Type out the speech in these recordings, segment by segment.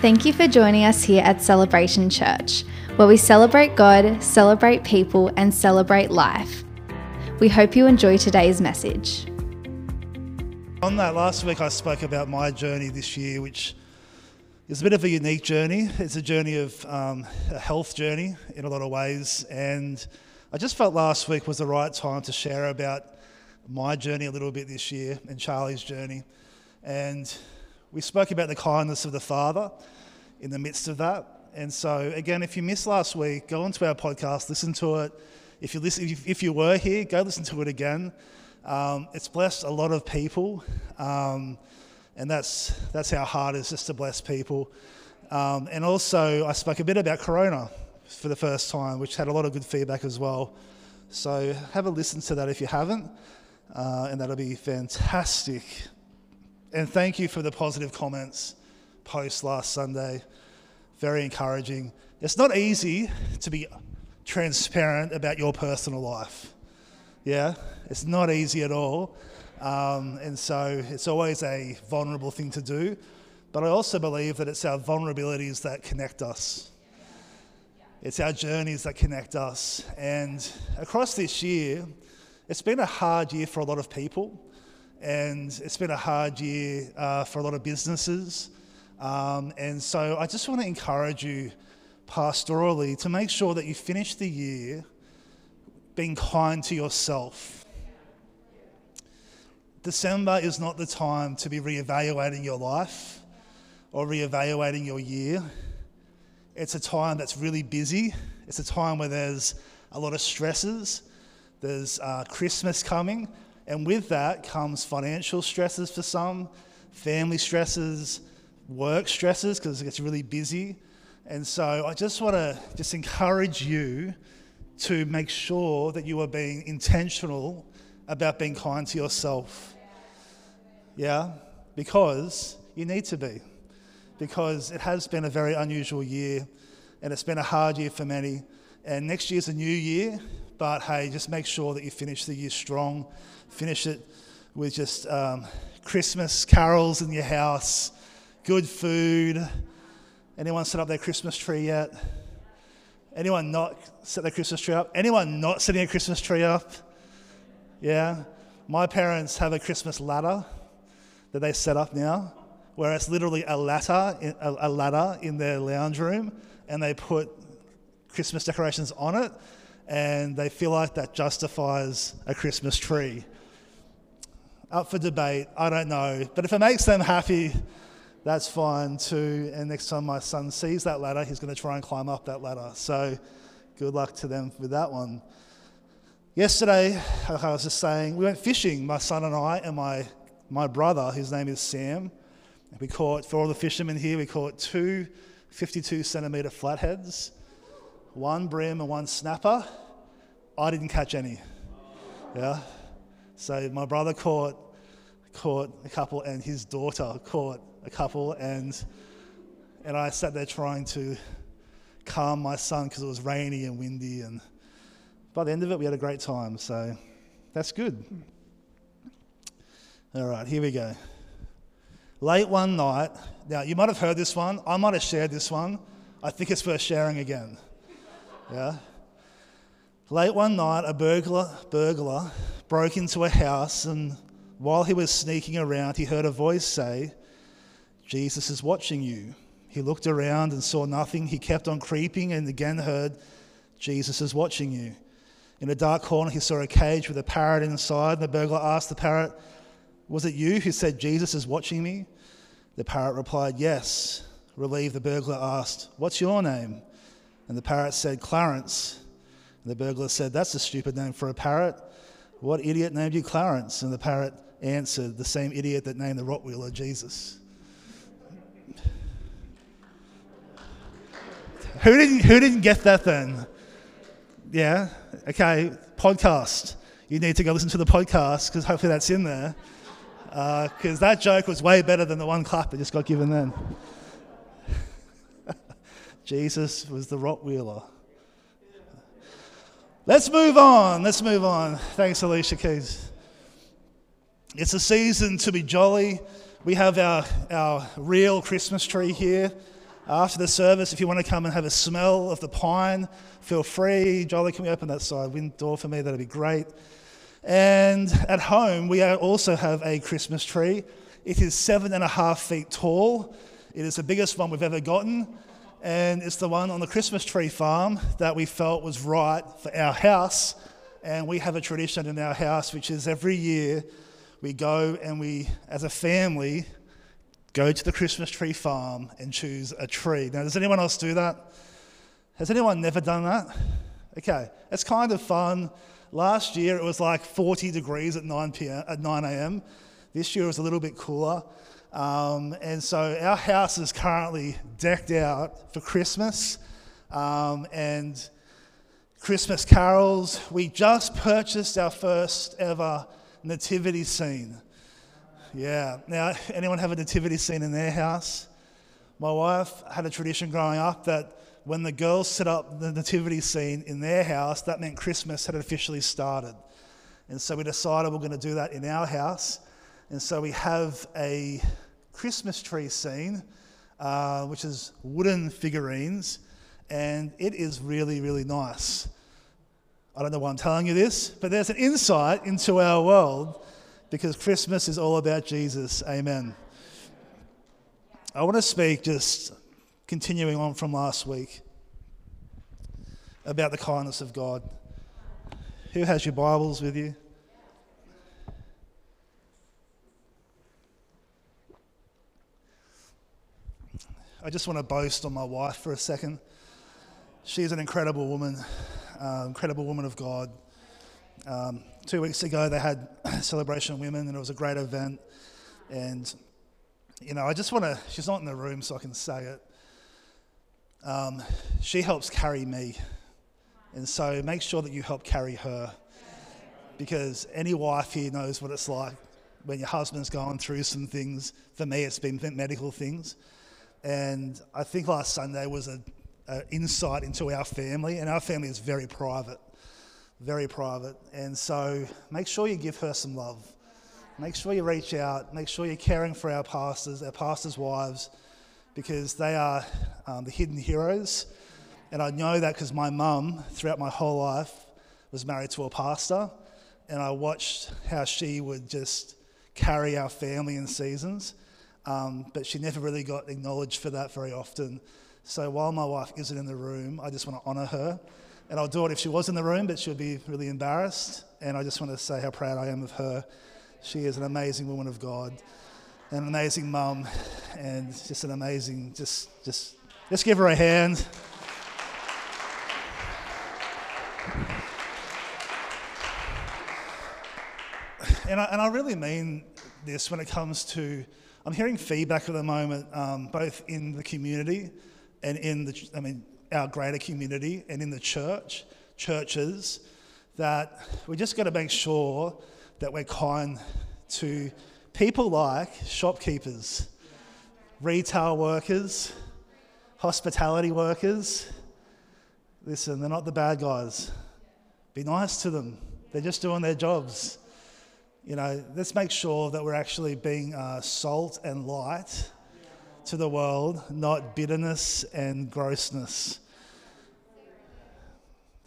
Thank you for joining us here at Celebration Church, where we celebrate God, celebrate people, and celebrate life. We hope you enjoy today's message. On that last week, I spoke about my journey this year, which is a bit of a unique journey. It's a journey of um, a health journey in a lot of ways. And I just felt last week was the right time to share about my journey a little bit this year and Charlie's journey. And we spoke about the kindness of the Father in the midst of that. And so, again, if you missed last week, go onto our podcast, listen to it. If you, listen, if you were here, go listen to it again. Um, it's blessed a lot of people, um, and that's, that's our heart is just to bless people. Um, and also, I spoke a bit about Corona for the first time, which had a lot of good feedback as well. So, have a listen to that if you haven't, uh, and that'll be fantastic and thank you for the positive comments post last Sunday. Very encouraging. It's not easy to be transparent about your personal life. Yeah, it's not easy at all. Um, and so it's always a vulnerable thing to do. But I also believe that it's our vulnerabilities that connect us. It's our journeys that connect us. And across this year, it's been a hard year for a lot of people and it's been a hard year uh, for a lot of businesses. Um, and so I just want to encourage you pastorally to make sure that you finish the year being kind to yourself. December is not the time to be re-evaluating your life or re-evaluating your year. It's a time that's really busy. It's a time where there's a lot of stresses. There's uh, Christmas coming. And with that comes financial stresses for some, family stresses, work stresses because it gets really busy. And so I just want to just encourage you to make sure that you are being intentional about being kind to yourself. Yeah? Because you need to be. Because it has been a very unusual year and it's been a hard year for many. And next year's a new year, but hey, just make sure that you finish the year strong finish it with just um, Christmas carols in your house, good food. Anyone set up their Christmas tree yet? Anyone not set their Christmas tree up? Anyone not setting a Christmas tree up? Yeah? My parents have a Christmas ladder that they set up now, where it's literally a ladder, a ladder in their lounge room, and they put Christmas decorations on it, and they feel like that justifies a Christmas tree up for debate. I don't know. But if it makes them happy, that's fine too. And next time my son sees that ladder, he's going to try and climb up that ladder. So good luck to them with that one. Yesterday, I was just saying, we went fishing, my son and I, and my, my brother, his name is Sam. We caught, for all the fishermen here, we caught two 52 centimetre flatheads, one bream and one snapper. I didn't catch any. Yeah, so my brother caught caught a couple, and his daughter caught a couple, and and I sat there trying to calm my son because it was rainy and windy, and by the end of it, we had a great time. So that's good. All right, here we go. Late one night. Now you might have heard this one. I might have shared this one. I think it's worth sharing again. Yeah. Late one night, a burglar burglar broke into a house, and while he was sneaking around, he heard a voice say, Jesus is watching you. He looked around and saw nothing. He kept on creeping and again heard, Jesus is watching you. In a dark corner, he saw a cage with a parrot inside. The burglar asked the parrot, Was it you who said, Jesus is watching me? The parrot replied, Yes. Relieved, the burglar asked, What's your name? And the parrot said, Clarence. And the burglar said, That's a stupid name for a parrot. What idiot named you Clarence? And the parrot answered, The same idiot that named the Rottweiler Jesus. Who didn't, who didn't get that then? Yeah? Okay, podcast. You need to go listen to the podcast because hopefully that's in there. Because uh, that joke was way better than the one clap that just got given then. Jesus was the Rottweiler. Let's move on. Let's move on. Thanks, Alicia Keys. It's a season to be jolly. We have our, our real Christmas tree here. After the service, if you want to come and have a smell of the pine, feel free. Jolly, can we open that side wind door for me? That'd be great. And at home, we also have a Christmas tree. It is seven and a half feet tall. It is the biggest one we've ever gotten. And it's the one on the Christmas tree farm that we felt was right for our house. And we have a tradition in our house, which is every year we go and we, as a family, go to the Christmas tree farm and choose a tree. Now, does anyone else do that? Has anyone never done that? Okay, it's kind of fun. Last year it was like 40 degrees at 9 p.m. at 9 a.m. This year it was a little bit cooler. Um, and so our house is currently decked out for Christmas um, and Christmas carols. We just purchased our first ever nativity scene. Yeah. Now, anyone have a nativity scene in their house? My wife had a tradition growing up that when the girls set up the nativity scene in their house, that meant Christmas had officially started. And so we decided we're going to do that in our house. And so we have a Christmas tree scene, uh, which is wooden figurines, and it is really, really nice. I don't know why I'm telling you this, but there's an insight into our world because Christmas is all about Jesus. Amen. I want to speak just continuing on from last week about the kindness of God. Who has your Bibles with you? I just want to boast on my wife for a second. She's an incredible woman, uh, incredible woman of God. Um, two weeks ago, they had Celebration of Women, and it was a great event. And, you know, I just want to, she's not in the room, so I can say it. Um, she helps carry me. And so make sure that you help carry her. Because any wife here knows what it's like when your husband's going through some things. For me, it's been medical things. And I think last Sunday was an insight into our family, and our family is very private very private. And so make sure you give her some love. Make sure you reach out. Make sure you're caring for our pastors, our pastors' wives, because they are um, the hidden heroes. And I know that because my mum, throughout my whole life, was married to a pastor. And I watched how she would just carry our family in seasons. Um, but she never really got acknowledged for that very often. So while my wife isn't in the room, I just want to honour her and I'll do it if she was in the room, but she'll be really embarrassed. And I just want to say how proud I am of her. She is an amazing woman of God, an amazing mum, and just an amazing, just, just, just give her a hand. And I, and I really mean this when it comes to, I'm hearing feedback at the moment, um, both in the community and in the, I mean, our greater community and in the church, churches, that we just got to make sure that we're kind to people like shopkeepers, retail workers, hospitality workers. Listen, they're not the bad guys. Be nice to them. They're just doing their jobs. You know, let's make sure that we're actually being uh, salt and light to the world, not bitterness and grossness.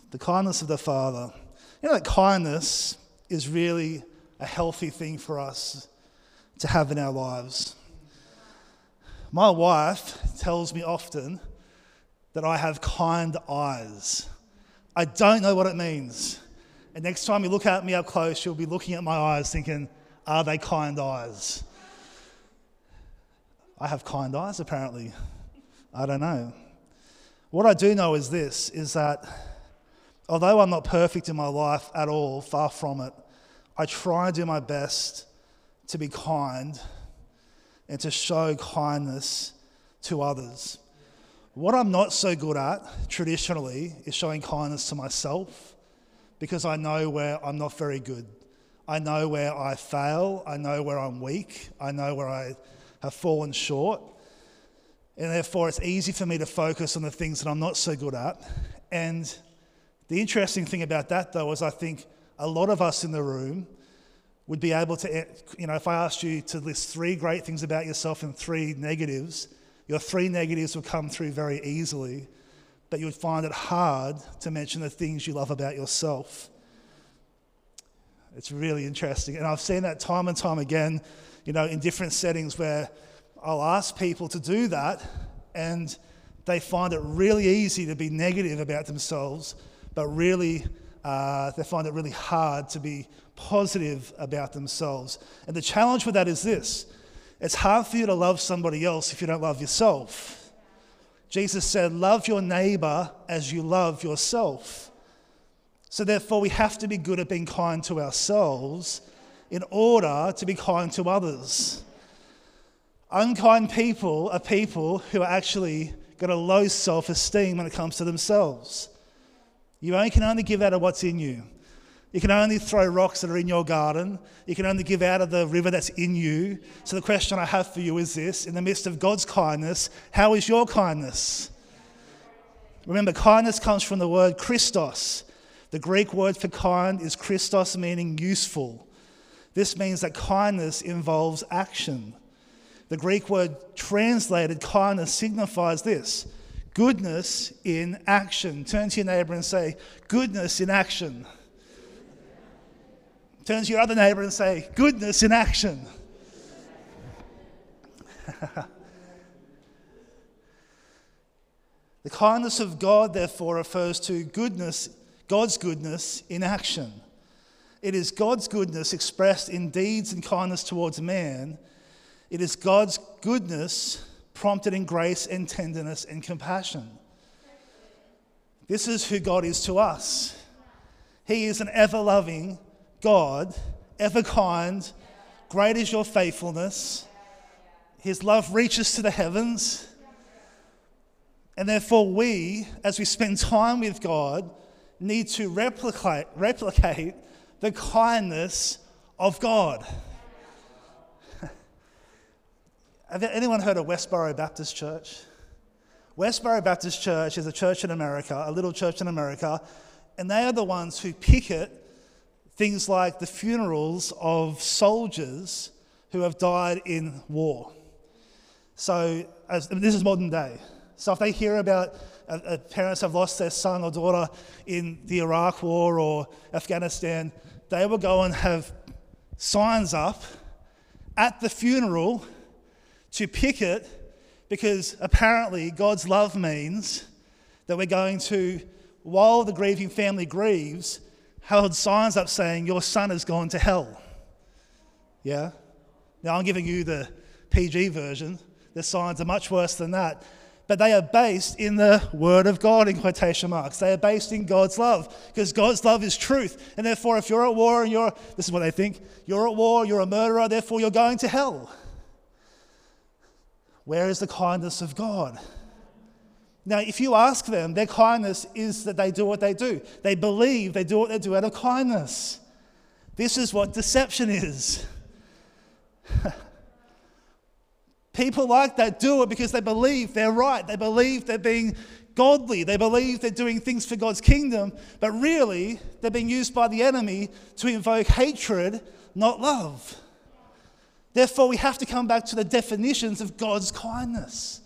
The kindness of the Father. You know, that kindness is really a healthy thing for us to have in our lives. My wife tells me often that I have kind eyes. I don't know what it means. And next time you look at me up close, you'll be looking at my eyes thinking, are they kind eyes? I have kind eyes, apparently. I don't know. What I do know is this is that although I'm not perfect in my life at all, far from it, I try and do my best to be kind and to show kindness to others. What I'm not so good at traditionally is showing kindness to myself because I know where I'm not very good. I know where I fail. I know where I'm weak. I know where I have fallen short. And therefore, it's easy for me to focus on the things that I'm not so good at. And the interesting thing about that, though, is I think a lot of us in the room would be able to, eh, you know, if I asked you to list three great things about yourself and three negatives, your three negatives would come through very easily, but you would find it hard to mention the things you love about yourself. It's really interesting. And I've seen that time and time again, you know, in different settings where I'll ask people to do that and they find it really easy to be negative about themselves, but really uh, they find it really hard to be positive about themselves. And the challenge with that is this it's hard for you to love somebody else if you don't love yourself. Jesus said, Love your neighbor as you love yourself. So, therefore, we have to be good at being kind to ourselves in order to be kind to others. Unkind people are people who are actually got a low self esteem when it comes to themselves. You only can only give out of what's in you. You can only throw rocks that are in your garden. You can only give out of the river that's in you. So, the question I have for you is this in the midst of God's kindness, how is your kindness? Remember, kindness comes from the word Christos, the Greek word for kind is Christos, meaning useful. This means that kindness involves action. The Greek word translated kindness signifies this goodness in action. Turn to your neighbor and say, goodness in action. Turn to your other neighbor and say, goodness in action. the kindness of God, therefore, refers to goodness God's goodness in action. It is God's goodness expressed in deeds and kindness towards man. It is God's goodness prompted in grace and tenderness and compassion. This is who God is to us. He is an ever loving God, ever kind. Great is your faithfulness. His love reaches to the heavens. And therefore, we, as we spend time with God, need to replicate, replicate the kindness of God. Have anyone heard of Westboro Baptist Church? Westboro Baptist Church is a church in America, a little church in America, and they are the ones who picket things like the funerals of soldiers who have died in war. So, as, this is modern day. So, if they hear about uh, uh, parents have lost their son or daughter in the Iraq War or Afghanistan, they will go and have signs up at the funeral to picket because apparently God's love means that we're going to, while the grieving family grieves, hold signs up saying, Your son has gone to hell. Yeah? Now I'm giving you the PG version. The signs are much worse than that but they are based in the Word of God, in quotation marks. They are based in God's love, because God's love is truth. And therefore, if you're at war and you're, this is what they think, you're at war, you're a murderer, therefore you're going to hell. Where is the kindness of God? Now, if you ask them, their kindness is that they do what they do. They believe they do what they do out of kindness. This is what deception is. People like that do it because they believe they're right. They believe they're being godly. They believe they're doing things for God's kingdom, but really they're being used by the enemy to invoke hatred, not love. Therefore, we have to come back to the definitions of God's kindness.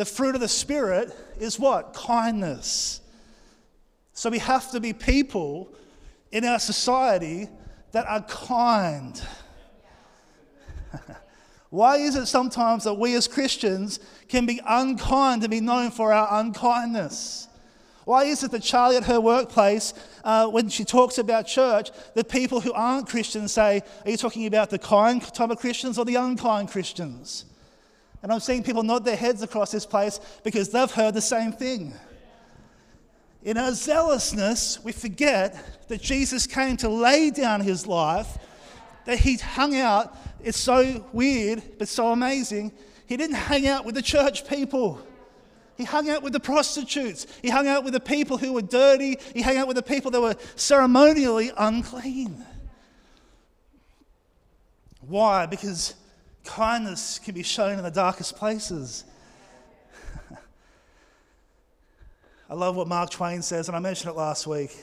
The fruit of the Spirit is what? Kindness. So we have to be people in our society that are kind. Why is it sometimes that we as Christians can be unkind and be known for our unkindness? Why is it that Charlie at her workplace, uh, when she talks about church, the people who aren't Christians say, Are you talking about the kind type of Christians or the unkind Christians? And I'm seeing people nod their heads across this place because they've heard the same thing. In our zealousness, we forget that Jesus came to lay down his life, that he hung out it's so weird, but so amazing. He didn't hang out with the church people. He hung out with the prostitutes. He hung out with the people who were dirty. He hung out with the people that were ceremonially unclean. Why? Because kindness can be shown in the darkest places. I love what Mark Twain says, and I mentioned it last week.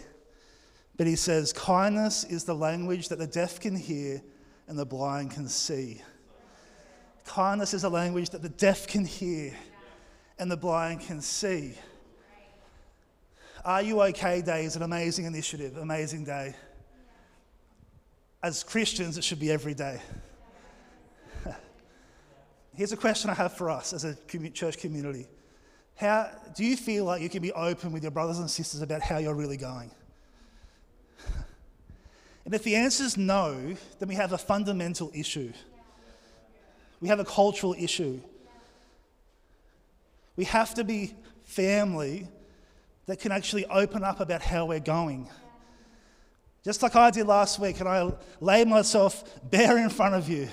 But he says, Kindness is the language that the deaf can hear and the blind can see. Kindness is a language that the deaf can hear and the blind can see. Are You OK Day is an amazing initiative, amazing day. As Christians, it should be every day. Here's a question I have for us as a church community. How, do you feel like you can be open with your brothers and sisters about how you're really going? And if the answer is no, then we have a fundamental issue. We have a cultural issue. We have to be family that can actually open up about how we're going. Just like I did last week, and I laid myself bare in front of you.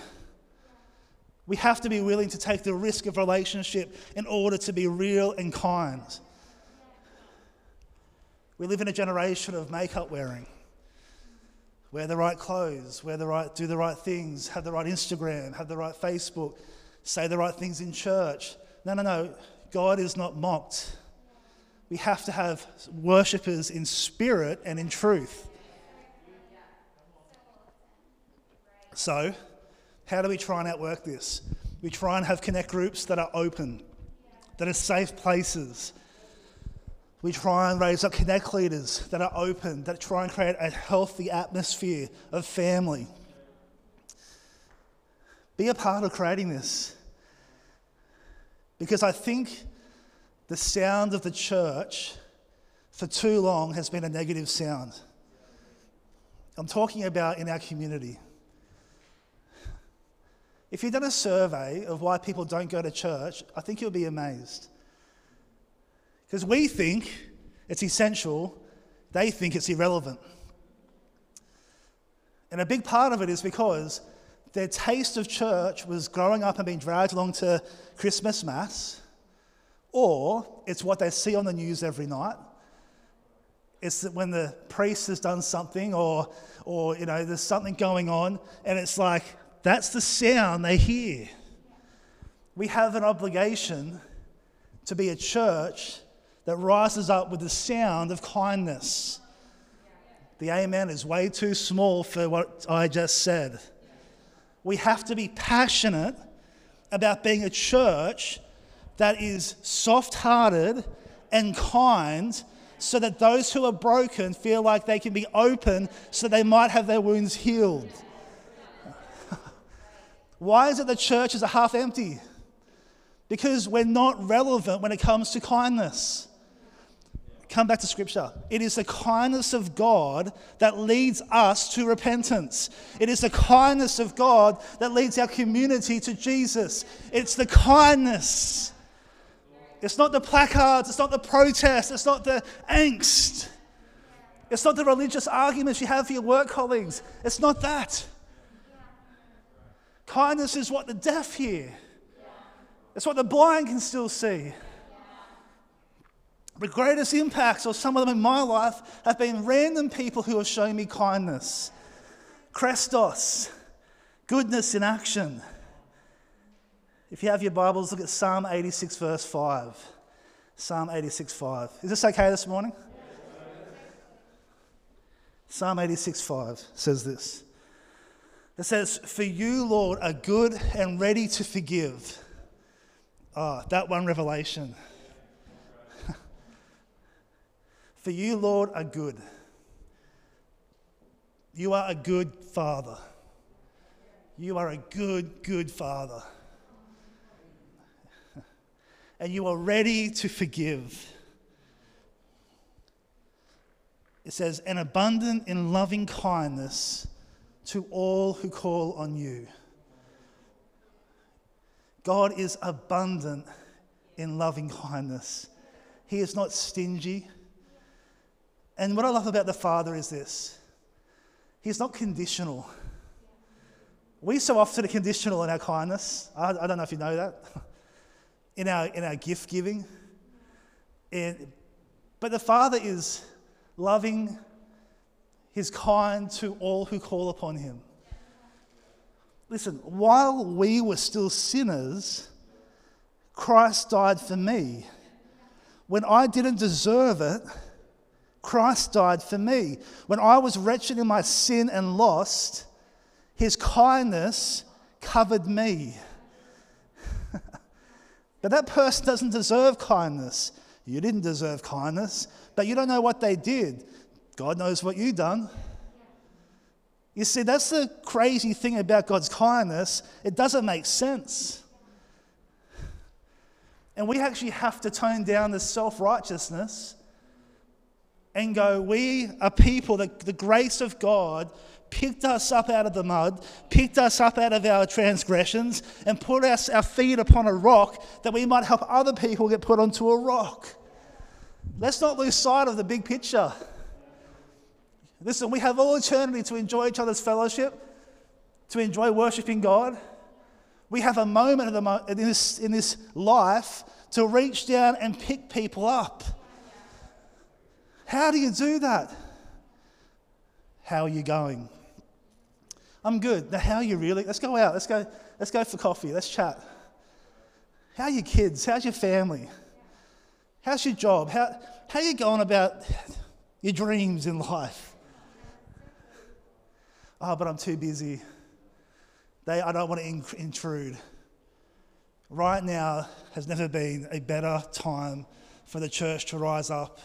We have to be willing to take the risk of relationship in order to be real and kind. We live in a generation of makeup wearing. Wear the right clothes, wear the right, do the right things, have the right Instagram, have the right Facebook, say the right things in church. No, no, no. God is not mocked. We have to have worshippers in spirit and in truth. So, how do we try and outwork this? We try and have connect groups that are open, that are safe places. We try and raise up connect leaders that are open, that try and create a healthy atmosphere of family. Be a part of creating this. Because I think the sound of the church for too long has been a negative sound. I'm talking about in our community. If you've done a survey of why people don't go to church, I think you'll be amazed. Because we think it's essential, they think it's irrelevant. And a big part of it is because their taste of church was growing up and being dragged along to Christmas Mass, or it's what they see on the news every night. It's that when the priest has done something, or, or you know, there's something going on, and it's like that's the sound they hear. We have an obligation to be a church that rises up with the sound of kindness. The amen is way too small for what I just said. We have to be passionate about being a church that is soft hearted and kind so that those who are broken feel like they can be open so they might have their wounds healed. Why is it the churches are half empty? Because we're not relevant when it comes to kindness. Come back to scripture. It is the kindness of God that leads us to repentance. It is the kindness of God that leads our community to Jesus. It's the kindness. It's not the placards, it's not the protests, it's not the angst. It's not the religious arguments you have for your work colleagues. It's not that. Kindness is what the deaf hear, it's what the blind can still see. The greatest impacts, or some of them in my life, have been random people who have shown me kindness. Christos, goodness in action. If you have your Bibles, look at Psalm 86, verse 5. Psalm 86, 5. Is this okay this morning? Psalm 86, 5 says this. It says, For you, Lord, are good and ready to forgive. Ah, oh, that one revelation. For you, Lord, are good. You are a good father. You are a good, good father. And you are ready to forgive. It says, and abundant in loving kindness to all who call on you. God is abundant in loving kindness. He is not stingy. And what I love about the Father is this He's not conditional. We so often are conditional in our kindness. I, I don't know if you know that. In our, in our gift giving. But the Father is loving, He's kind to all who call upon Him. Listen, while we were still sinners, Christ died for me. When I didn't deserve it, Christ died for me. When I was wretched in my sin and lost, his kindness covered me. But that person doesn't deserve kindness. You didn't deserve kindness, but you don't know what they did. God knows what you've done. You see, that's the crazy thing about God's kindness. It doesn't make sense. And we actually have to tone down the self righteousness and go, we are people that the grace of God picked us up out of the mud, picked us up out of our transgressions, and put us, our feet upon a rock that we might help other people get put onto a rock. Let's not lose sight of the big picture. Listen, we have all eternity to enjoy each other's fellowship, to enjoy worshiping God. We have a moment in, this, in this life to reach down and pick people up. How do you do that? How are you going? I'm good. Now, how are you really? Let's go out. Let's go, let's go for coffee. Let's chat. How are your kids? How's your family? How's your job? How, how are you going about your dreams in life? Oh, but I'm too busy. They, I don't want to intrude. Right now has never been a better time for the church to rise up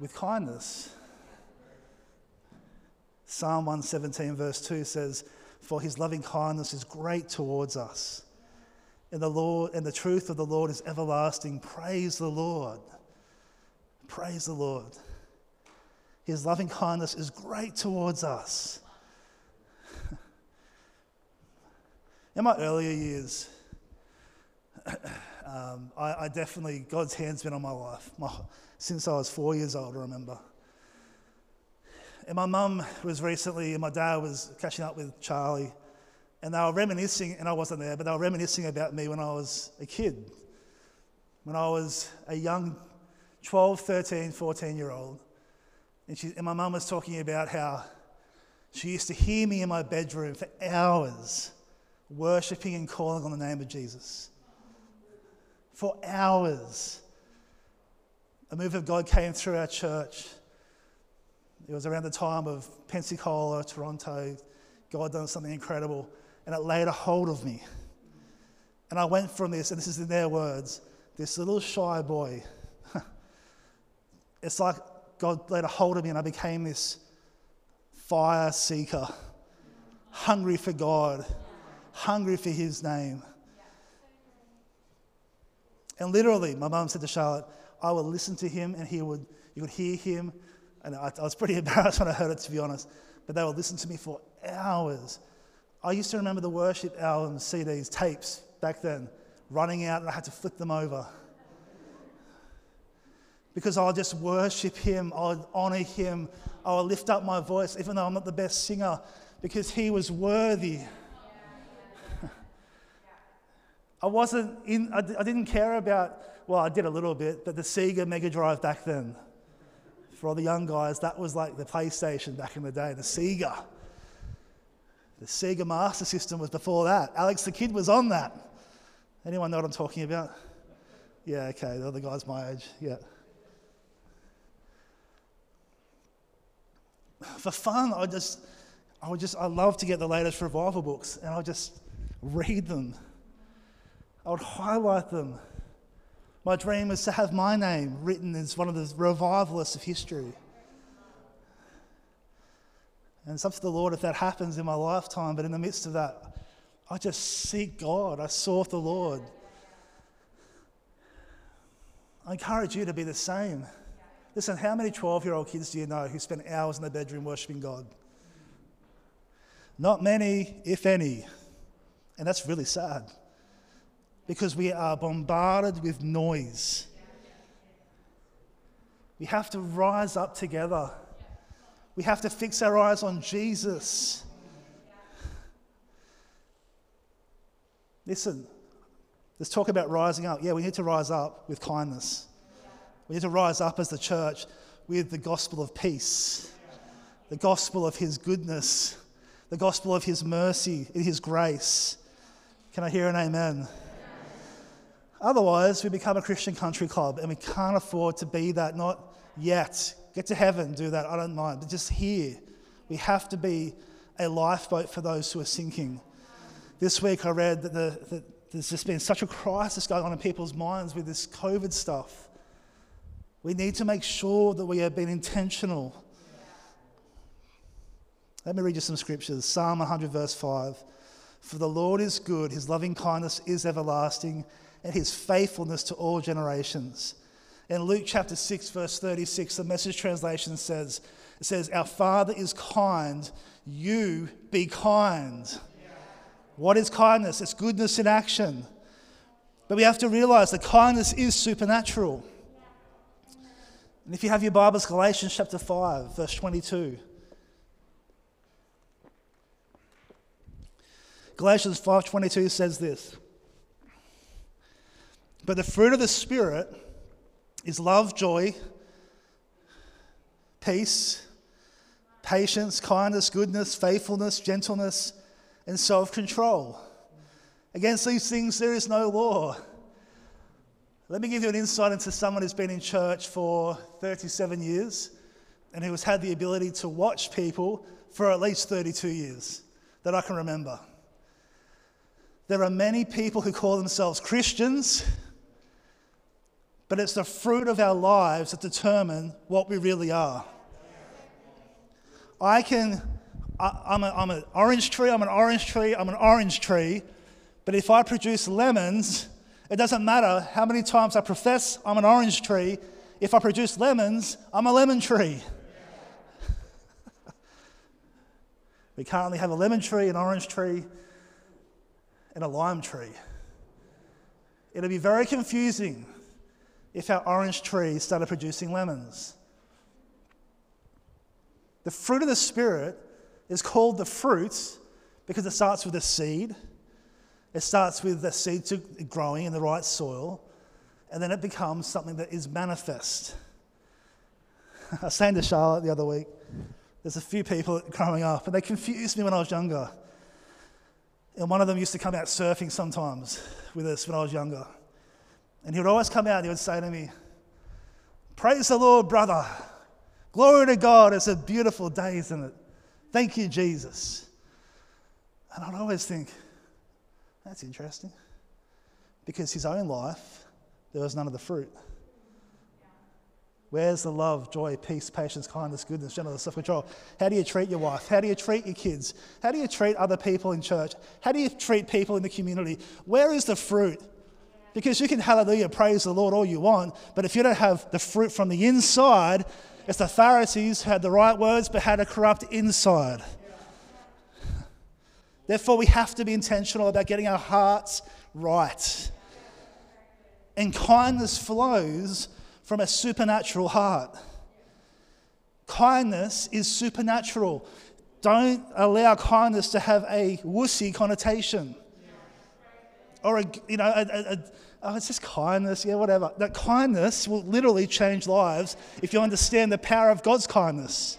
with kindness. Psalm 117, verse 2 says, For his loving kindness is great towards us. And the Lord and the truth of the Lord is everlasting. Praise the Lord. Praise the Lord. His loving kindness is great towards us. In my earlier years, um, I, I, definitely, God's hand's been on my life my, since I was four years old, I remember. And my mum was recently, and my dad was catching up with Charlie, and they were reminiscing, and I wasn't there, but they were reminiscing about me when I was a kid, when I was a young 12, 13, 14 year old. And, she, and my mum was talking about how she used to hear me in my bedroom for hours, worshipping and calling on the name of Jesus. For hours. A move of God came through our church it was around the time of Pensacola, Toronto. God done something incredible, and it laid a hold of me. And I went from this, and this is in their words, this little shy boy. it's like God laid a hold of me, and I became this fire seeker, hungry for God, hungry for His name. And literally, my mum said to Charlotte, I would listen to him, and he would, you would hear him and I, I was pretty embarrassed when I heard it, to be honest. But they would listen to me for hours. I used to remember the worship albums, CDs, tapes back then, running out, and I had to flip them over. Because I'll just worship Him, I'll honor Him, I'll lift up my voice, even though I'm not the best singer, because He was worthy. I wasn't in, I, I didn't care about, well, I did a little bit, but the Sega Mega Drive back then for all the young guys, that was like the PlayStation back in the day, the Sega. The Sega Master System was before that. Alex the Kidd was on that. Anyone know what I'm talking about? Yeah, okay, the other guys my age, yeah. For fun, I just, I would just, I love to get the latest revival books and I just read them. I would highlight them. My dream is to have my name written as one of the revivalists of history. And it's up to the Lord if that happens in my lifetime, but in the midst of that, I just seek God. I sought the Lord. I encourage you to be the same. Listen, how many 12 year old kids do you know who spend hours in the bedroom worshiping God? Not many, if any. And that's really sad because we are bombarded with noise. We have to rise up together. We have to fix our eyes on Jesus. Listen, let's talk about rising up. Yeah, we need to rise up with kindness. We need to rise up as the church with the gospel of peace, the gospel of his goodness, the gospel of his mercy his grace. Can I hear an amen? Otherwise, we become a Christian country club and we can't afford to be that, not yet. Get to heaven, do that, I don't mind. But just here, we have to be a lifeboat for those who are sinking. This week I read that, the, that there's just been such a crisis going on in people's minds with this COVID stuff. We need to make sure that we have been intentional. Let me read you some scriptures. Psalm 100, verse 5. For the Lord is good, his loving kindness is everlasting, and his faithfulness to all generations. In Luke chapter 6, verse 36, the message translation says, It says, Our Father is kind, you be kind. What is kindness? It's goodness in action. But we have to realize that kindness is supernatural. And if you have your Bibles, Galatians chapter 5, verse 22. Galatians 5:22 says this. But the fruit of the spirit is love, joy, peace, patience, kindness, goodness, faithfulness, gentleness, and self-control. Against these things there is no law. Let me give you an insight into someone who's been in church for 37 years and who has had the ability to watch people for at least 32 years that I can remember. There are many people who call themselves Christians, but it's the fruit of our lives that determine what we really are. I can, I, I'm, a, I'm an orange tree, I'm an orange tree, I'm an orange tree, but if I produce lemons, it doesn't matter how many times I profess I'm an orange tree, if I produce lemons, I'm a lemon tree. we currently have a lemon tree, an orange tree, and a lime tree. It'll be very confusing if our orange tree started producing lemons. The fruit of the Spirit is called the fruit because it starts with a seed. It starts with the seed growing in the right soil, and then it becomes something that is manifest. I was saying to Charlotte the other week, there's a few people growing up, and they confused me when I was younger. And one of them used to come out surfing sometimes with us when I was younger. And he would always come out and he would say to me, Praise the Lord, brother. Glory to God. It's a beautiful day, isn't it? Thank you, Jesus. And I'd always think, that's interesting. Because his own life, there was none of the fruit. Where's the love, joy, peace, patience, kindness, goodness, gentleness, self control? How do you treat your wife? How do you treat your kids? How do you treat other people in church? How do you treat people in the community? Where is the fruit? Because you can hallelujah, praise the Lord all you want, but if you don't have the fruit from the inside, it's the Pharisees who had the right words but had a corrupt inside. Therefore, we have to be intentional about getting our hearts right. And kindness flows from a supernatural heart. Kindness is supernatural. Don't allow kindness to have a wussy connotation. Or, a, you know, a, a, a, oh, it's just kindness, yeah, whatever. That kindness will literally change lives if you understand the power of God's kindness.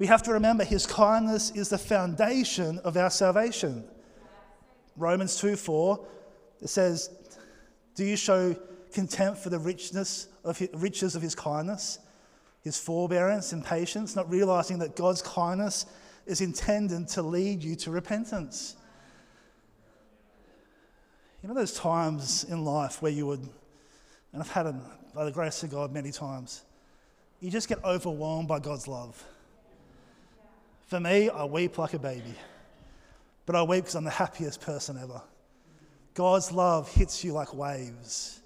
We have to remember his kindness is the foundation of our salvation. Romans 2 4, it says, do you show contempt for the richness of his, riches of his kindness, his forbearance and patience, not realizing that God's kindness is intended to lead you to repentance? You know those times in life where you would, and I've had them by the grace of God many times, you just get overwhelmed by God's love. For me, I weep like a baby, but I weep because I'm the happiest person ever. God's love hits you like waves.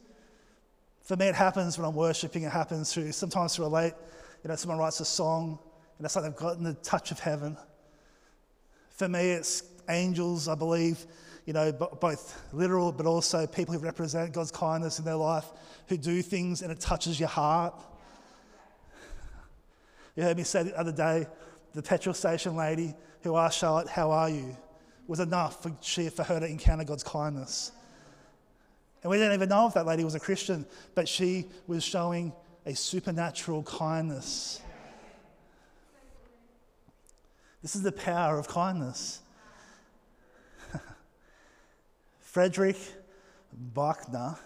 For me, it happens when I'm worshiping. It happens through sometimes through a late, you know, someone writes a song, and it's like they've gotten the touch of heaven. For me, it's angels, I believe, you know, both literal, but also people who represent God's kindness in their life, who do things and it touches your heart. You heard me say the other day, the petrol station lady who asked Charlotte, How are you? was enough for, she, for her to encounter God's kindness. And we didn't even know if that lady was a Christian, but she was showing a supernatural kindness. This is the power of kindness. Frederick Buechner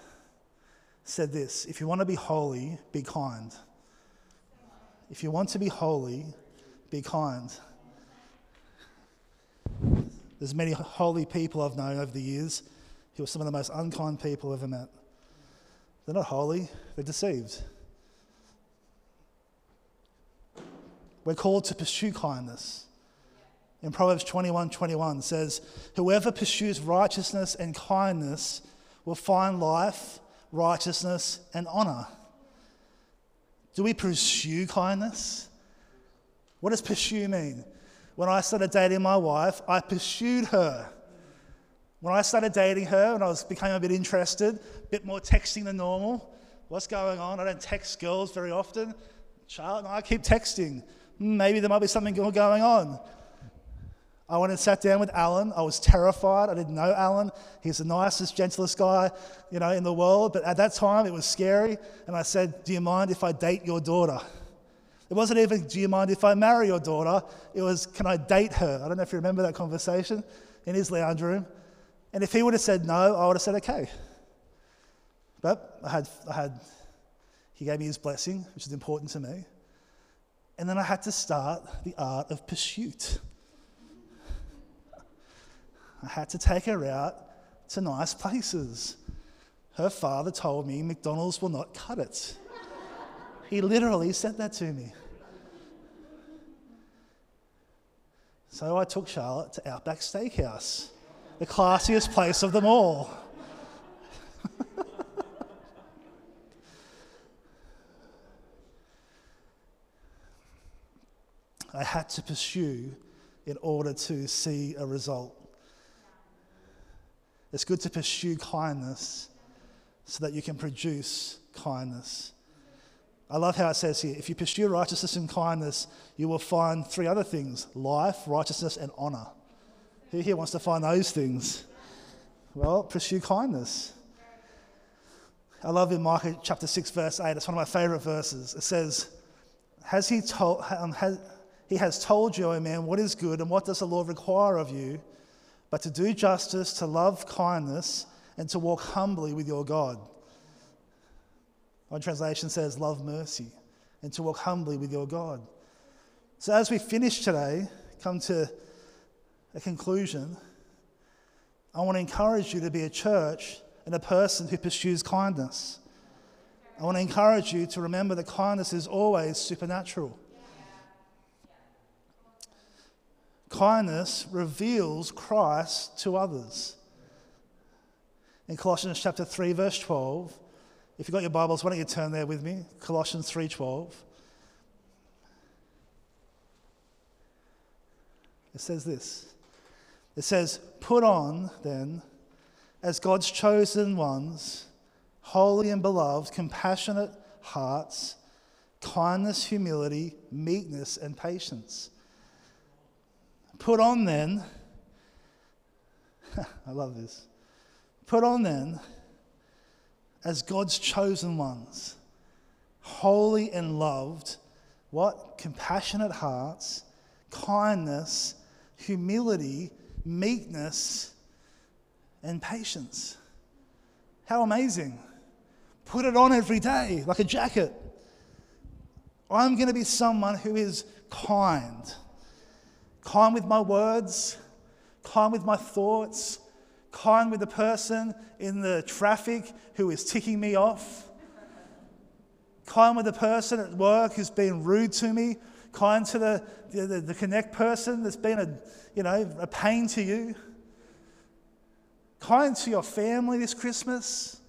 said this If you want to be holy, be kind. If you want to be holy, be kind. There's many holy people I've known over the years who are some of the most unkind people I've ever met. They're not holy, they're deceived. We're called to pursue kindness. In Proverbs 21 21 says, Whoever pursues righteousness and kindness will find life, righteousness, and honor. Do we pursue kindness? What does pursue mean? When I started dating my wife, I pursued her. When I started dating her and I was became a bit interested, a bit more texting than normal. What's going on? I don't text girls very often. Charlotte and I keep texting. Hmm, maybe there might be something going on. I went and sat down with Alan. I was terrified. I didn't know Alan. He's the nicest, gentlest guy, you know, in the world. But at that time, it was scary. And I said, "Do you mind if I date your daughter?" It wasn't even, "Do you mind if I marry your daughter?" It was, "Can I date her?" I don't know if you remember that conversation in his lounge room. And if he would have said no, I would have said okay. But I had, I had, he gave me his blessing, which is important to me. And then I had to start the art of pursuit. I had to take her out to nice places. Her father told me McDonald's will not cut it. he literally said that to me. So I took Charlotte to Outback Steakhouse, the classiest place of them all. I had to pursue in order to see a result. It's good to pursue kindness so that you can produce kindness. I love how it says here if you pursue righteousness and kindness, you will find three other things life, righteousness, and honor. Who here wants to find those things? Well, pursue kindness. I love in Micah chapter 6, verse 8, it's one of my favorite verses. It says, Has he told, um, has, he has told you, O man, what is good and what does the Lord require of you, but to do justice, to love kindness, and to walk humbly with your God. One translation says, love mercy, and to walk humbly with your God. So as we finish today, come to a conclusion, I want to encourage you to be a church and a person who pursues kindness. I want to encourage you to remember that kindness is always supernatural. Kindness reveals Christ to others. In Colossians chapter 3 verse 12, if you've got your Bibles, why don't you turn there with me? Colossians 3:12. It says this. It says, "Put on then as God's chosen ones, holy and beloved, compassionate hearts, kindness, humility, meekness, and patience." Put on then, I love this. Put on then, as God's chosen ones, holy and loved, what? Compassionate hearts, kindness, humility, meekness, and patience. How amazing. Put it on every day like a jacket. I'm going to be someone who is kind kind with my words, kind with my thoughts, kind with the person in the traffic who is ticking me off, kind with the person at work who's been rude to me, kind to the, the, the connect person that's been a, you know, a pain to you, kind to your family this Christmas,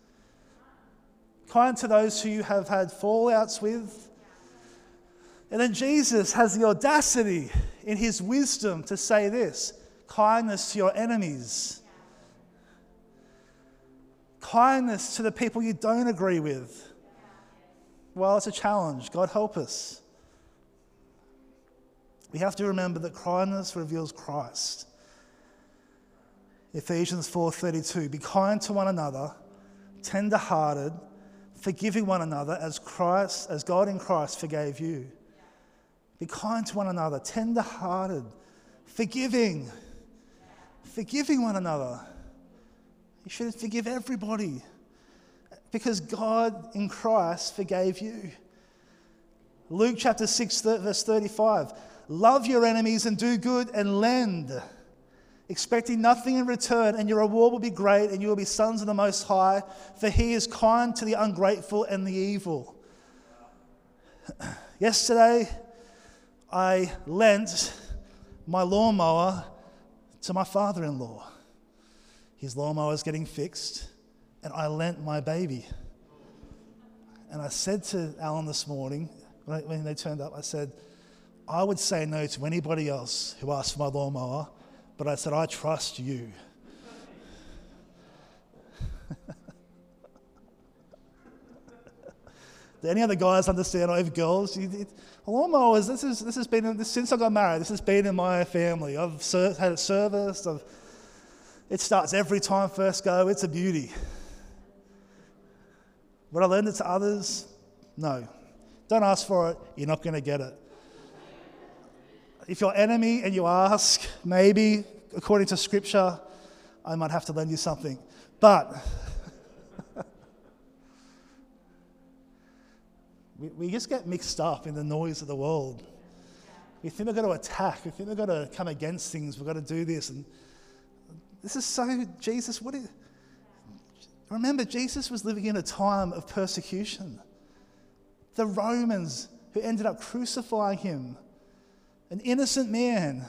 kind to those who you have had fallouts with. And then Jesus has the audacity in his wisdom to say this kindness to your enemies, kindness to the people you don't agree with. Well, it's a challenge. God help us. We have to remember that kindness reveals Christ. Ephesians 4:32 Be kind to one another, tender-hearted, forgiving one another as Christ as God in Christ forgave you. Be kind to one another, tender hearted, forgiving, forgiving one another. You should forgive everybody because God in Christ forgave you. Luke chapter 6, verse 35 Love your enemies and do good and lend, expecting nothing in return, and your reward will be great, and you will be sons of the Most High, for he is kind to the ungrateful and the evil. Yesterday, I lent my lawnmower to my father in law. His lawnmower is getting fixed, and I lent my baby. And I said to Alan this morning, when they turned up, I said, I would say no to anybody else who asked for my lawnmower, but I said, I trust you. Do any other guys understand over girls? Lawnmowers, this, is, this has been, this, since I got married, this has been in my family. I've ser- had it serviced. I've, it starts every time first go. It's a beauty. Would I lend it to others? No. Don't ask for it. You're not going to get it. If you're enemy and you ask, maybe, according to scripture, I might have to lend you something. But we, we just get mixed up in the noise of the world. We think we've got to attack. We think we've got to come against things. We've got to do this. And this is so, Jesus, what is. Remember, Jesus was living in a time of persecution. The Romans who ended up crucifying him an innocent man.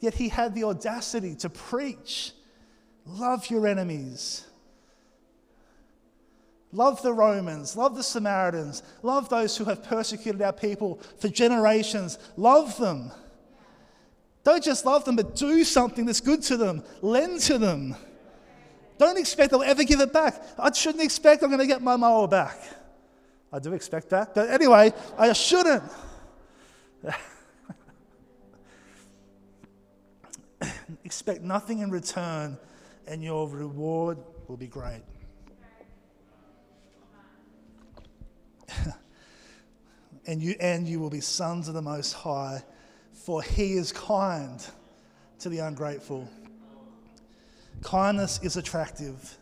Yet he had the audacity to preach love your enemies. Love the Romans, love the Samaritans, love those who have persecuted our people for generations. Love them. Don't just love them, but do something that's good to them. Lend to them. Don't expect they'll ever give it back. I shouldn't expect I'm going to get my mower back. I do expect that, but anyway, I shouldn't. Expect nothing in return, and your reward will be great. and, you, and you will be sons of the Most High, for He is kind to the ungrateful. Kindness is attractive.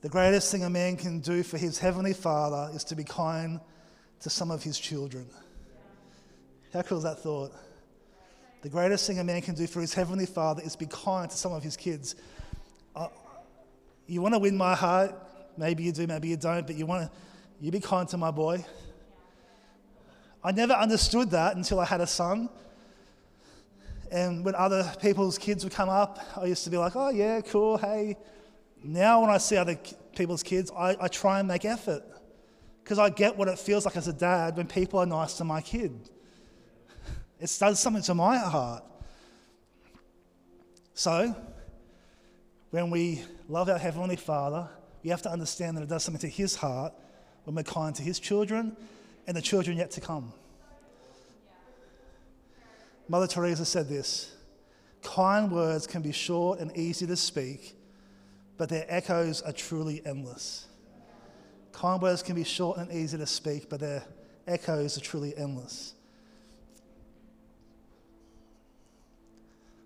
The greatest thing a man can do for his heavenly Father is to be kind to some of his children. How cool is that thought? The greatest thing a man can do for his heavenly Father is be kind to some of his kids. Uh, you want to win my heart? Maybe you do, maybe you don't, but you want to, you be kind to my boy. I never understood that until I had a son. And when other people's kids would come up, I used to be like, oh, yeah, cool, hey. Now, when I see other people's kids, I, I try and make effort because I get what it feels like as a dad when people are nice to my kid. It does something to my heart. So, when we love our Heavenly Father, we have to understand that it does something to His heart when we're kind to His children and the children yet to come. Mother Teresa said this kind words can be short and easy to speak, but their echoes are truly endless. Kind words can be short and easy to speak, but their echoes are truly endless.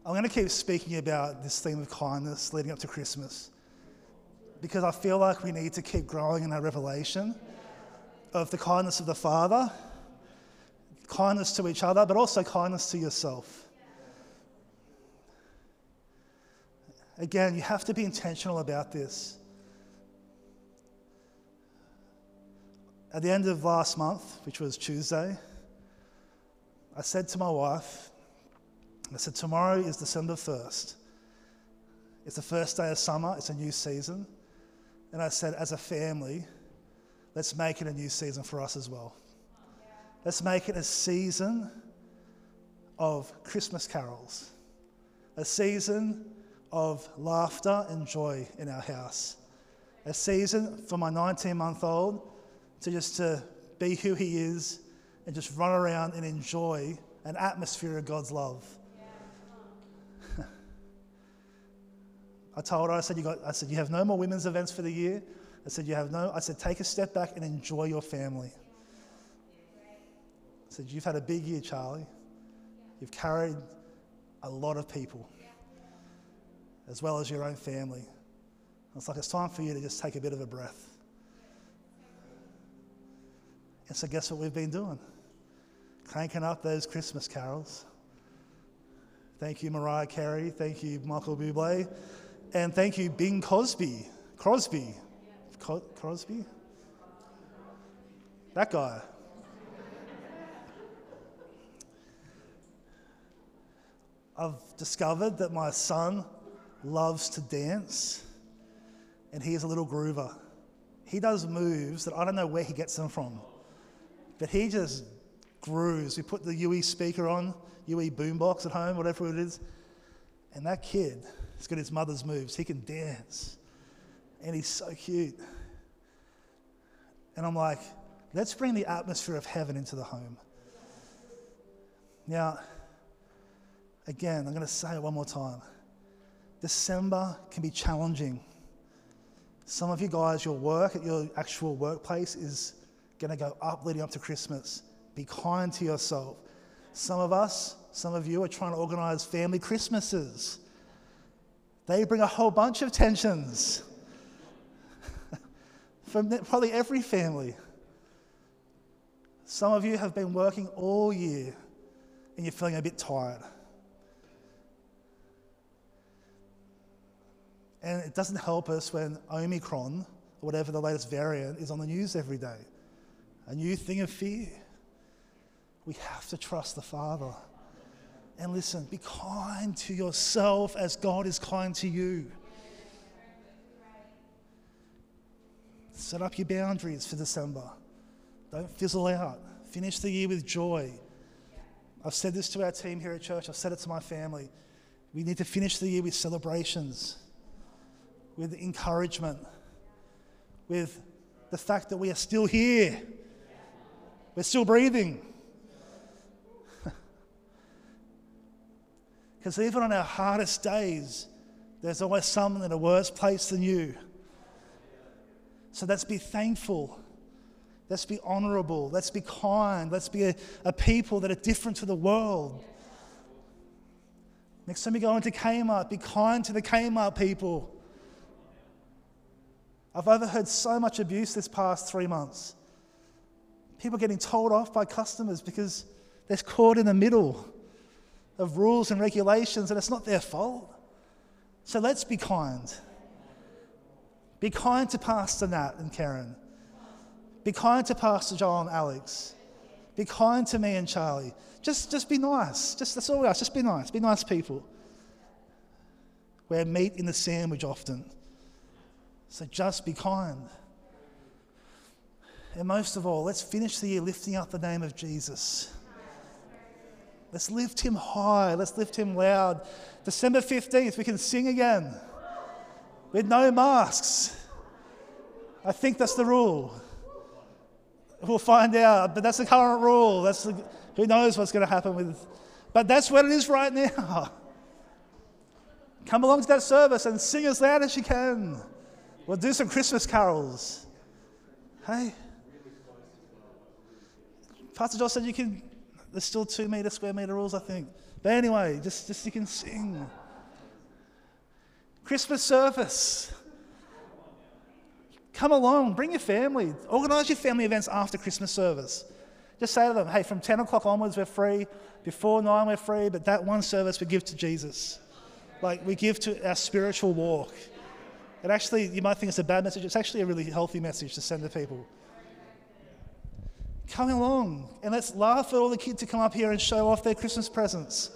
I'm going to keep speaking about this theme of kindness leading up to Christmas because I feel like we need to keep growing in our revelation of the kindness of the Father kindness to each other, but also kindness to yourself. Again, you have to be intentional about this. At the end of last month, which was Tuesday, I said to my wife, I said, Tomorrow is December 1st. It's the first day of summer, it's a new season. And I said, As a family, let's make it a new season for us as well. Let's make it a season of Christmas carols, a season of laughter and joy in our house, a season for my 19 month old to just to be who he is and just run around and enjoy an atmosphere of God's love. I told her, I said, you got, I said, you have no more women's events for the year. I said, you have no, I said, take a step back and enjoy your family said, You've had a big year, Charlie. You've carried a lot of people, as well as your own family. It's like it's time for you to just take a bit of a breath. And so, guess what we've been doing? Cranking up those Christmas carols, Thank you, Mariah Carey. Thank you, Michael Bublé. And thank you, Bing Cosby. Crosby. Co- Crosby? That guy. I've discovered that my son loves to dance and he is a little groover. He does moves that I don't know where he gets them from, but he just grooves. We put the UE speaker on, UE boombox at home, whatever it is, and that kid has got his mother's moves. He can dance and he's so cute. And I'm like, let's bring the atmosphere of heaven into the home. Now, again, I'm going to say it one more time. December can be challenging. Some of you guys, your work at your actual workplace is going to go up leading up to Christmas. Be kind to yourself. Some of us, some of you are trying to organize family Christmases. They bring a whole bunch of tensions from probably every family. Some of you have been working all year and you're feeling a bit tired. And it doesn't help us when Omicron, or whatever the latest variant, is on the news every day. A new thing of fear. We have to trust the Father. And listen, be kind to yourself as God is kind to you. Set up your boundaries for December. Don't fizzle out. Finish the year with joy. I've said this to our team here at church, I've said it to my family. We need to finish the year with celebrations with encouragement, with the fact that we are still here. We're still breathing. Because even on our hardest days, there's always someone in a worse place than you. So let's be thankful. Let's be honorable. Let's be kind. Let's be a, a people that are different to the world. Next time you go into Kmart, be kind to the Kmart people. I've overheard so much abuse this past three months. People getting told off by customers because they're caught in the middle of rules and regulations and it's not their fault. So let's be kind. Be kind to Pastor Nat and Karen. Be kind to Pastor Joel and Alex. Be kind to me and Charlie. Just, just be nice. Just, that's all we ask. Just be nice. Be nice people. We're meat in the sandwich often. So just be kind. And most of all, let's finish the year lifting up the name of Jesus. Let's lift him high. Let's lift him loud. December 15th, we can sing again with no masks. I think that's the rule. We'll find out, but that's the current rule. That's the, who knows what's going to happen with. But that's what it is right now. Come along to that service and sing as loud as you can. We'll do some Christmas carols. Hey? Pastor Josh said you can, there's still two meter, square meter rules, I think. But anyway, just, just you can sing. Christmas service. Come along, bring your family. Organise your family events after Christmas service. Just say to them, hey, from 10 o'clock onwards, we're free. Before 9, we're free. But that one service we give to Jesus. Like we give to our spiritual walk. It actually, you might think it's a bad message, it's actually a really healthy message to send to people. Come along and let's laugh at all the kids who come up here and show off their Christmas presents.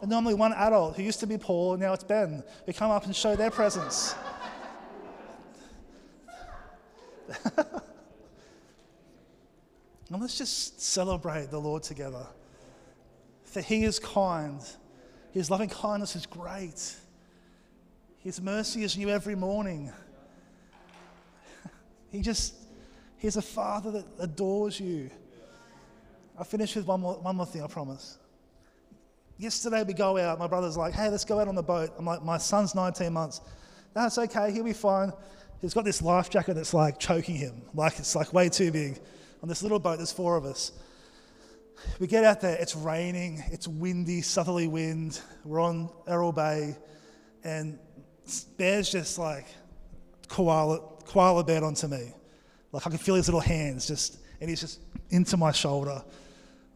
And normally one adult who used to be Paul, now it's Ben, who come up and show their presents. and let's just celebrate the Lord together. For He is kind, His loving kindness is great. His mercy is new every morning. he just, He's a Father that adores you. I'll finish with one more, one more thing, I promise. Yesterday we go out, my brother's like, hey, let's go out on the boat. I'm like, my son's 19 months. That's okay, he'll be fine. He's got this life jacket that's like choking him, like it's like way too big. On this little boat, there's four of us. We get out there, it's raining, it's windy, southerly wind. We're on Errol Bay, and Bear's just like koala, koala bear onto me. Like I can feel his little hands just, and he's just into my shoulder.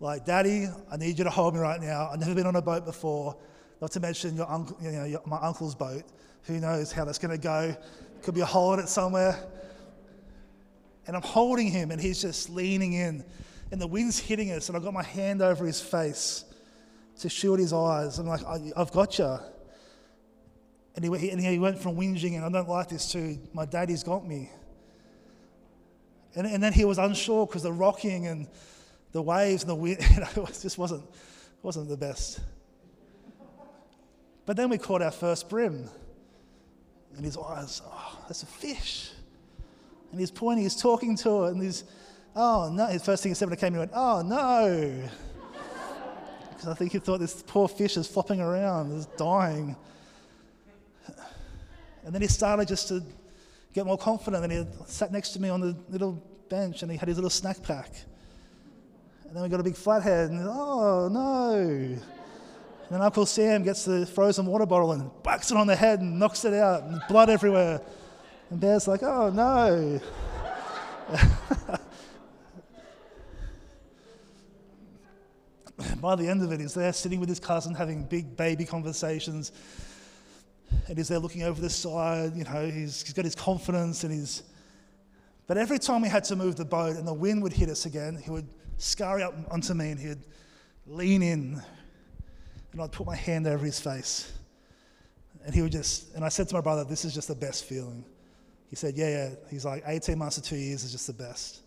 Like, Daddy, I need you to hold me right now. I've never been on a boat before. not to mention your uncle, you know, your, my uncle's boat. Who knows how that's going to go? Could be a hole in it somewhere. And I'm holding him, and he's just leaning in, and the wind's hitting us, and I've got my hand over his face to shield his eyes. I'm like, I've got you. And he, and he went from whinging, and I don't like this, to my daddy's got me. And, and then he was unsure because the rocking and the waves and the wind, you know, it just wasn't, wasn't the best. But then we caught our first bream. and his eyes, oh, that's a fish. And he's pointing, he's talking to it, and he's, oh no. His first thing he said when it came, he went, oh no. Because I think he thought this poor fish is flopping around, is dying. And then he started just to get more confident. And he sat next to me on the little bench and he had his little snack pack. And then we got a big flathead, and oh no. And then Uncle Sam gets the frozen water bottle and bucks it on the head and knocks it out, and blood everywhere. And Bear's like, oh no. By the end of it, he's there sitting with his cousin having big baby conversations. And he's there looking over the side, you know, he's, he's got his confidence and he's. But every time we had to move the boat and the wind would hit us again, he would scurry up onto me and he'd lean in and I'd put my hand over his face. And he would just, and I said to my brother, this is just the best feeling. He said, yeah, yeah. He's like, 18 months to two years is just the best.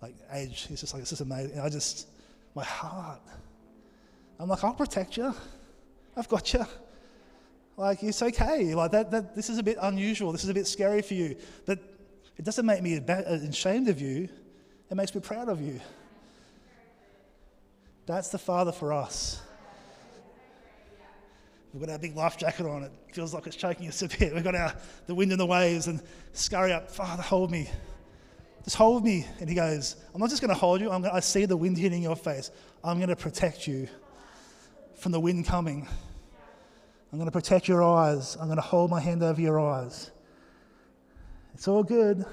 Like, age, he's just like, it's just amazing. And I just, my heart, I'm like, I'll protect you. I've got you. Like, it's okay. Like, that, that, this is a bit unusual. This is a bit scary for you. But it doesn't make me uh, ashamed of you, it makes me proud of you. That's the Father for us. We've got our big life jacket on. It feels like it's choking us a bit. We've got our, the wind and the waves and scurry up. Father, hold me. Just hold me. And he goes, I'm not just going to hold you. Gonna, I see the wind hitting your face. I'm going to protect you from the wind coming. I'm going to protect your eyes. I'm going to hold my hand over your eyes. It's all good. And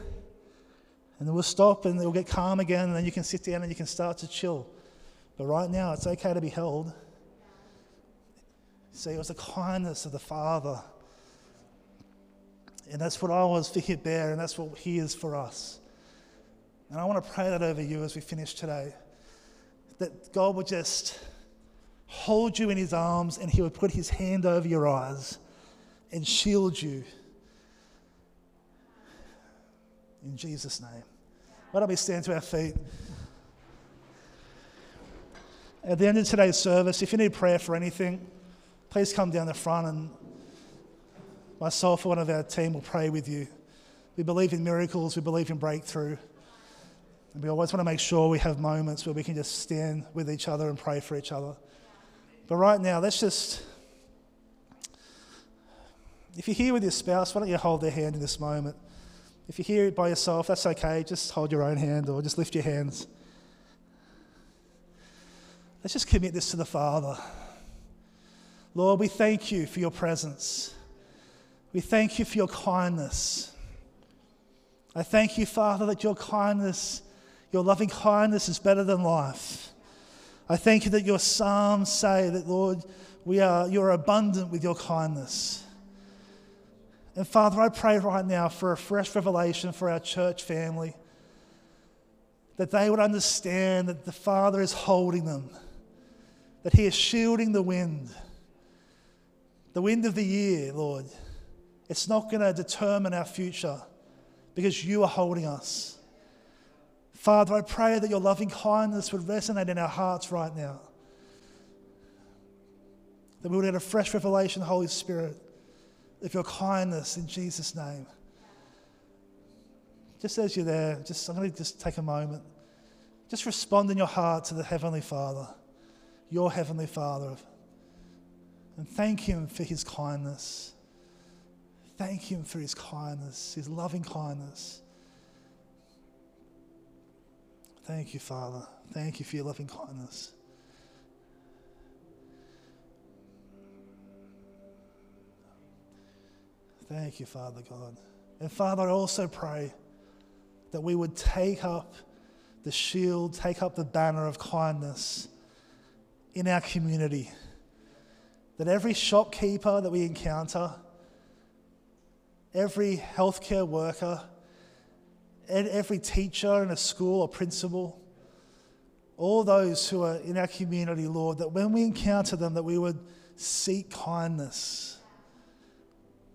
then we'll stop and it'll get calm again, and then you can sit down and you can start to chill. But right now, it's okay to be held. See, it was the kindness of the Father. And that's what I was for Hit Bear, and that's what He is for us. And I want to pray that over you as we finish today. That God would just hold you in his arms and he would put his hand over your eyes and shield you. In Jesus' name. Why don't we stand to our feet? At the end of today's service, if you need prayer for anything, please come down the front and myself or one of our team will pray with you. We believe in miracles, we believe in breakthrough. And we always want to make sure we have moments where we can just stand with each other and pray for each other. But right now, let's just. If you're here with your spouse, why don't you hold their hand in this moment? If you're here by yourself, that's okay. Just hold your own hand or just lift your hands. Let's just commit this to the Father. Lord, we thank you for your presence. We thank you for your kindness. I thank you, Father, that your kindness, your loving kindness, is better than life. I thank you that your Psalms say that, Lord, we are, you're abundant with your kindness. And Father, I pray right now for a fresh revelation for our church family, that they would understand that the Father is holding them, that He is shielding the wind, the wind of the year, Lord. It's not going to determine our future because you are holding us. Father, I pray that your loving kindness would resonate in our hearts right now. That we would get a fresh revelation, Holy Spirit, of your kindness in Jesus' name. Just as you're there, just I'm going to just take a moment. Just respond in your heart to the Heavenly Father, your Heavenly Father, and thank Him for His kindness. Thank Him for His kindness, His loving kindness. Thank you, Father. Thank you for your loving kindness. Thank you, Father God. And Father, I also pray that we would take up the shield, take up the banner of kindness in our community. that every shopkeeper that we encounter, every healthcare worker, every teacher in a school or principal, all those who are in our community, Lord, that when we encounter them, that we would seek kindness,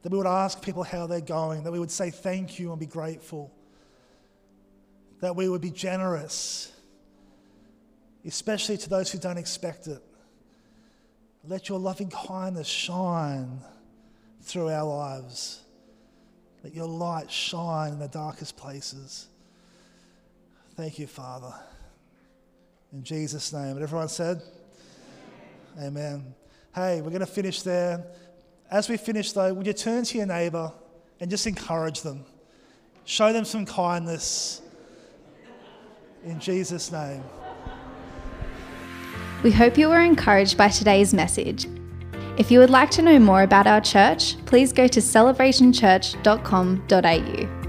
that we would ask people how they're going, that we would say thank you and be grateful, that we would be generous, especially to those who don't expect it. Let your loving kindness shine through our lives. Let your light shine in the darkest places. Thank you, Father. In Jesus' name. And everyone said, Amen. Amen. Hey, we're going to finish there. As we finish, though, would you turn to your neighbour and just encourage them? Show them some kindness. In Jesus' name. We hope you were encouraged by today's message. If you would like to know more about our church, please go to celebrationchurch.com.au.